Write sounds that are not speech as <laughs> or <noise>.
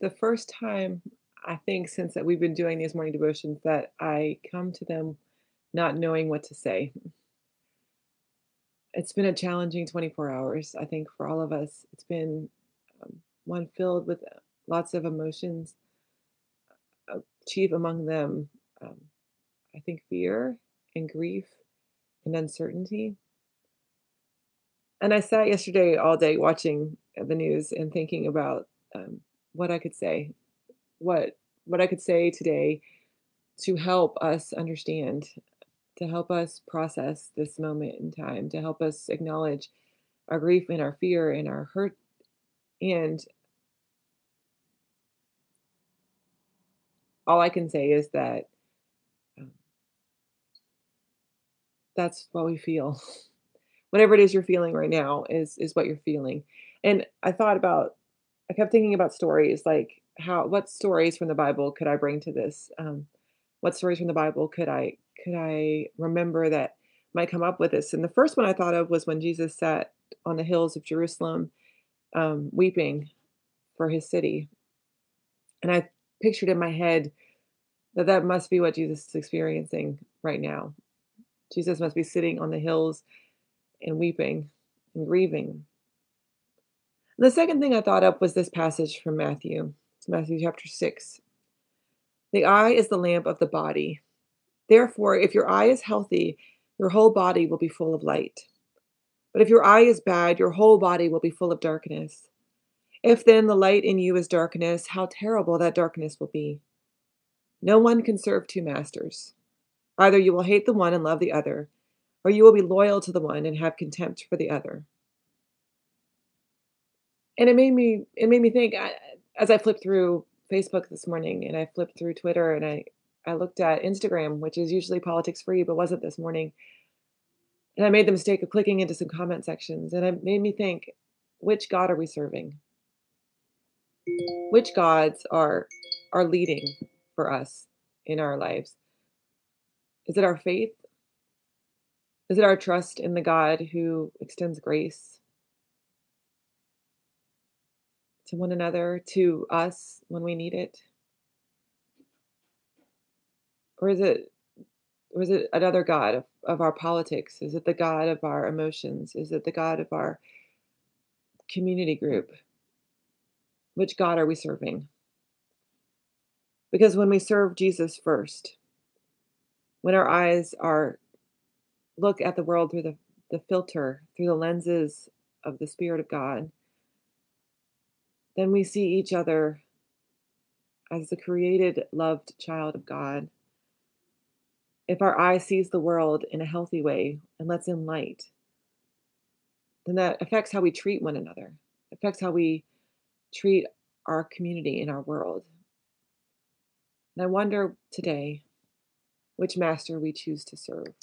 the first time I think since that we've been doing these morning devotions that I come to them not knowing what to say. It's been a challenging 24 hours, I think, for all of us. It's been um, one filled with uh, lots of emotions, uh, chief among them, um, I think, fear and grief and uncertainty. And I sat yesterday all day watching the news and thinking about um, what I could say, what what I could say today to help us understand, to help us process this moment in time, to help us acknowledge our grief and our fear and our hurt. And all I can say is that um, that's what we feel. <laughs> Whatever it is you're feeling right now is is what you're feeling. And I thought about I kept thinking about stories like how what stories from the Bible could I bring to this? Um, what stories from the Bible could I could I remember that might come up with this? And the first one I thought of was when Jesus sat on the hills of Jerusalem, um, weeping for his city, and I pictured in my head that that must be what Jesus is experiencing right now. Jesus must be sitting on the hills and weeping and grieving. The second thing I thought of was this passage from Matthew. It's Matthew chapter 6. The eye is the lamp of the body. Therefore, if your eye is healthy, your whole body will be full of light. But if your eye is bad, your whole body will be full of darkness. If then the light in you is darkness, how terrible that darkness will be. No one can serve two masters. Either you will hate the one and love the other, or you will be loyal to the one and have contempt for the other. And it made me it made me think as I flipped through Facebook this morning and I flipped through Twitter and I I looked at Instagram, which is usually politics free, but wasn't this morning. And I made the mistake of clicking into some comment sections and it made me think, which God are we serving? Which gods are are leading for us in our lives? Is it our faith? Is it our trust in the God who extends grace to one another, to us when we need it? Or is it or is it another God of, of our politics? Is it the God of our emotions? Is it the God of our community group? Which God are we serving? Because when we serve Jesus first, when our eyes are look at the world through the, the filter, through the lenses of the Spirit of God, then we see each other as the created, loved child of God. If our eye sees the world in a healthy way and lets in light, then that affects how we treat one another, affects how we treat our community and our world. And I wonder today which master we choose to serve.